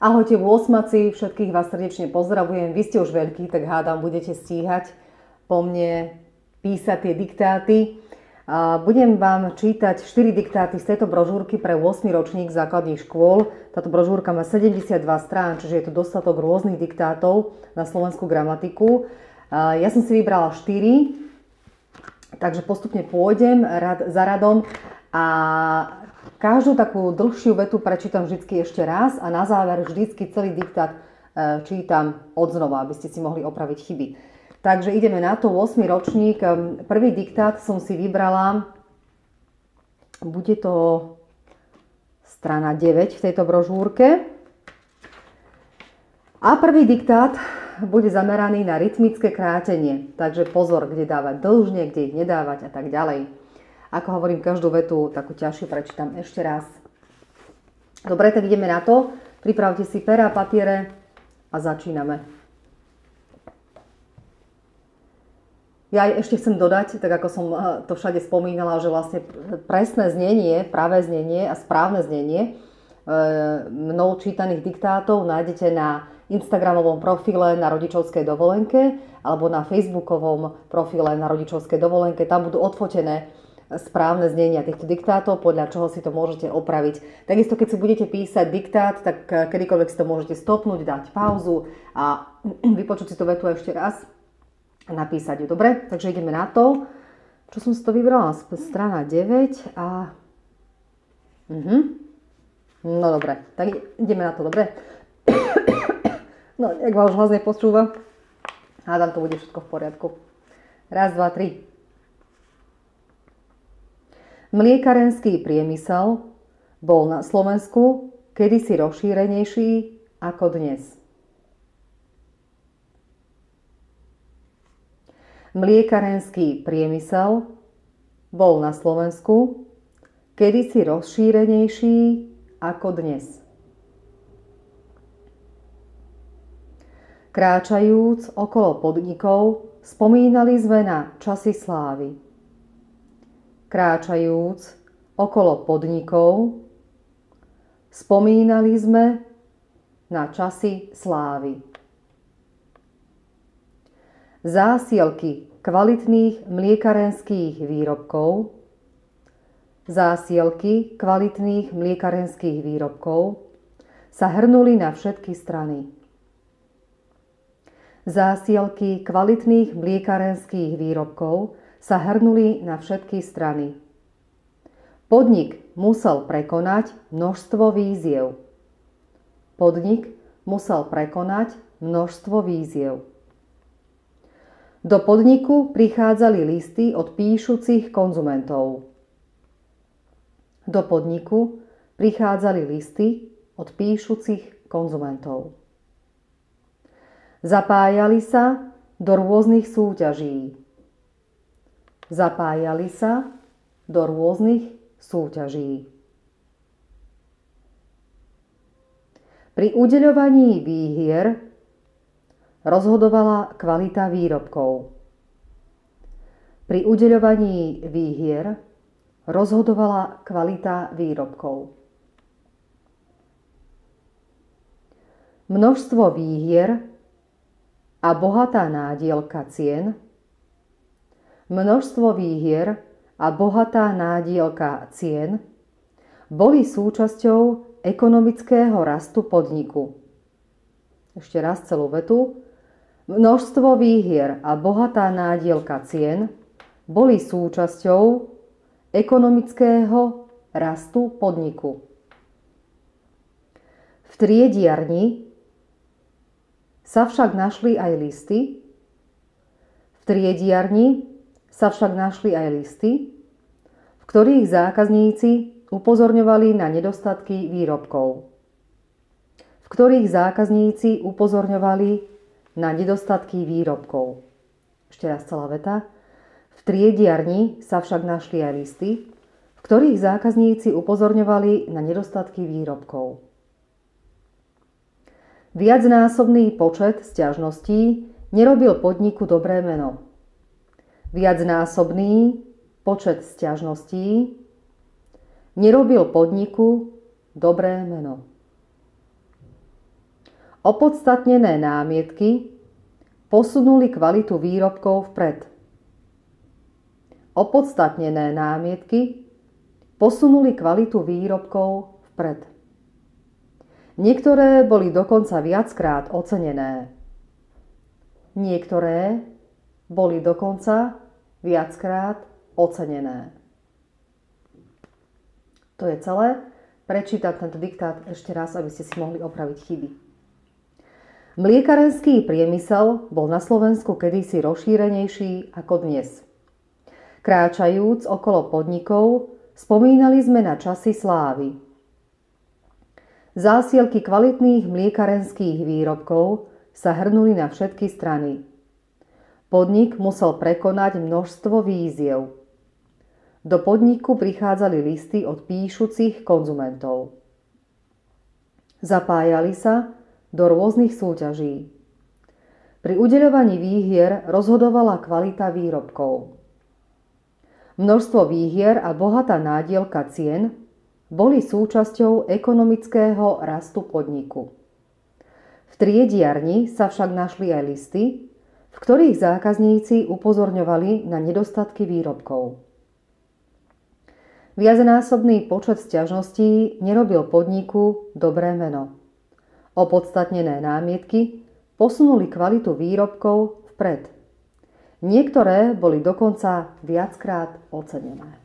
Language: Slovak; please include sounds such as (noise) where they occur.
Ahojte vôsmaci, všetkých vás srdečne pozdravujem. Vy ste už veľkí, tak hádam, budete stíhať po mne písať tie diktáty. Budem vám čítať 4 diktáty z tejto brožúrky pre 8 ročník základných škôl. Táto brožúrka má 72 strán, čiže je tu dostatok rôznych diktátov na slovenskú gramatiku. Ja som si vybrala 4, takže postupne pôjdem rad za radom a Každú takú dlhšiu vetu prečítam vždy ešte raz a na záver vždycky celý diktát e, čítam odznova, aby ste si mohli opraviť chyby. Takže ideme na to, 8. ročník. E, prvý diktát som si vybrala, bude to strana 9 v tejto brožúrke. A prvý diktát bude zameraný na rytmické krátenie. Takže pozor, kde dávať dlžne, kde ich nedávať a tak ďalej. Ako hovorím každú vetu, takú ťažšiu prečítam ešte raz. Dobre, tak ideme na to. Pripravte si pera papiere a začíname. Ja ešte chcem dodať, tak ako som eh, to všade spomínala, že vlastne presné znenie, pravé znenie a správne znenie eh, mnou čítaných diktátov nájdete na Instagramovom profile na rodičovskej dovolenke alebo na Facebookovom profile na rodičovskej dovolenke. Tam budú odfotené správne znenia týchto diktátov, podľa čoho si to môžete opraviť. Takisto, keď si budete písať diktát, tak eh, kedykoľvek si to môžete stopnúť, dať pauzu a (clears throat) vypočuť si to vetu ešte raz a napísať ju. Dobre, takže ideme na to. Čo som si to vybrala? Strana 9 a... Mhm. No dobre, tak ideme na to, dobre? (clears throat) No, jak vám už hlas nepočúva, hádam, to bude všetko v poriadku. Raz, dva, tri. Mliekarenský priemysel bol na Slovensku kedysi rozšírenejší ako dnes. Mliekarenský priemysel bol na Slovensku kedysi rozšírenejší ako dnes. Kráčajúc okolo podnikov, spomínali sme na časy slávy kráčajúc okolo podnikov, spomínali sme na časy slávy. Zásielky kvalitných mliekarenských výrobkov, zásielky kvalitných mliekarenských výrobkov sa hrnuli na všetky strany. Zásielky kvalitných mliekarenských výrobkov sa hrnuli na všetky strany. Podnik musel prekonať množstvo víziev. Podnik musel prekonať množstvo víziev. Do podniku prichádzali listy od píšucich konzumentov. Do podniku prichádzali listy od píšucich konzumentov. Zapájali sa do rôznych súťaží zapájali sa do rôznych súťaží. Pri udeľovaní výhier rozhodovala kvalita výrobkov. Pri udeľovaní výhier rozhodovala kvalita výrobkov. Množstvo výhier a bohatá nádielka cien – množstvo výhier a bohatá nádielka cien boli súčasťou ekonomického rastu podniku. Ešte raz celú vetu. Množstvo výhier a bohatá nádielka cien boli súčasťou ekonomického rastu podniku. V triediarni sa však našli aj listy, v triediarni sa však našli aj listy, v ktorých zákazníci upozorňovali na nedostatky výrobkov. V ktorých zákazníci upozorňovali na nedostatky výrobkov. Ešte raz celá veta. V triediarni sa však našli aj listy, v ktorých zákazníci upozorňovali na nedostatky výrobkov. Viacnásobný počet stiažností nerobil podniku dobré meno viacnásobný počet stiažností nerobil podniku dobré meno. Opodstatnené námietky posunuli kvalitu výrobkov vpred. Opodstatnené námietky posunuli kvalitu výrobkov vpred. Niektoré boli dokonca viackrát ocenené. Niektoré boli dokonca viackrát ocenené. To je celé. Prečítam tento diktát ešte raz, aby ste si mohli opraviť chyby. Mliekarenský priemysel bol na Slovensku kedysi rozšírenejší ako dnes. Kráčajúc okolo podnikov, spomínali sme na časy slávy. Zásielky kvalitných mliekarenských výrobkov sa hrnuli na všetky strany. Podnik musel prekonať množstvo víziev – do podniku prichádzali listy od píšucich konzumentov. Zapájali sa do rôznych súťaží. Pri udeľovaní výhier rozhodovala kvalita výrobkov. Množstvo výhier a bohatá nádielka cien boli súčasťou ekonomického rastu podniku. V triediarni sa však našli aj listy, v ktorých zákazníci upozorňovali na nedostatky výrobkov. Viacnásobný počet sťažností nerobil podniku dobré meno. Opodstatnené námietky posunuli kvalitu výrobkov vpred. Niektoré boli dokonca viackrát ocenené.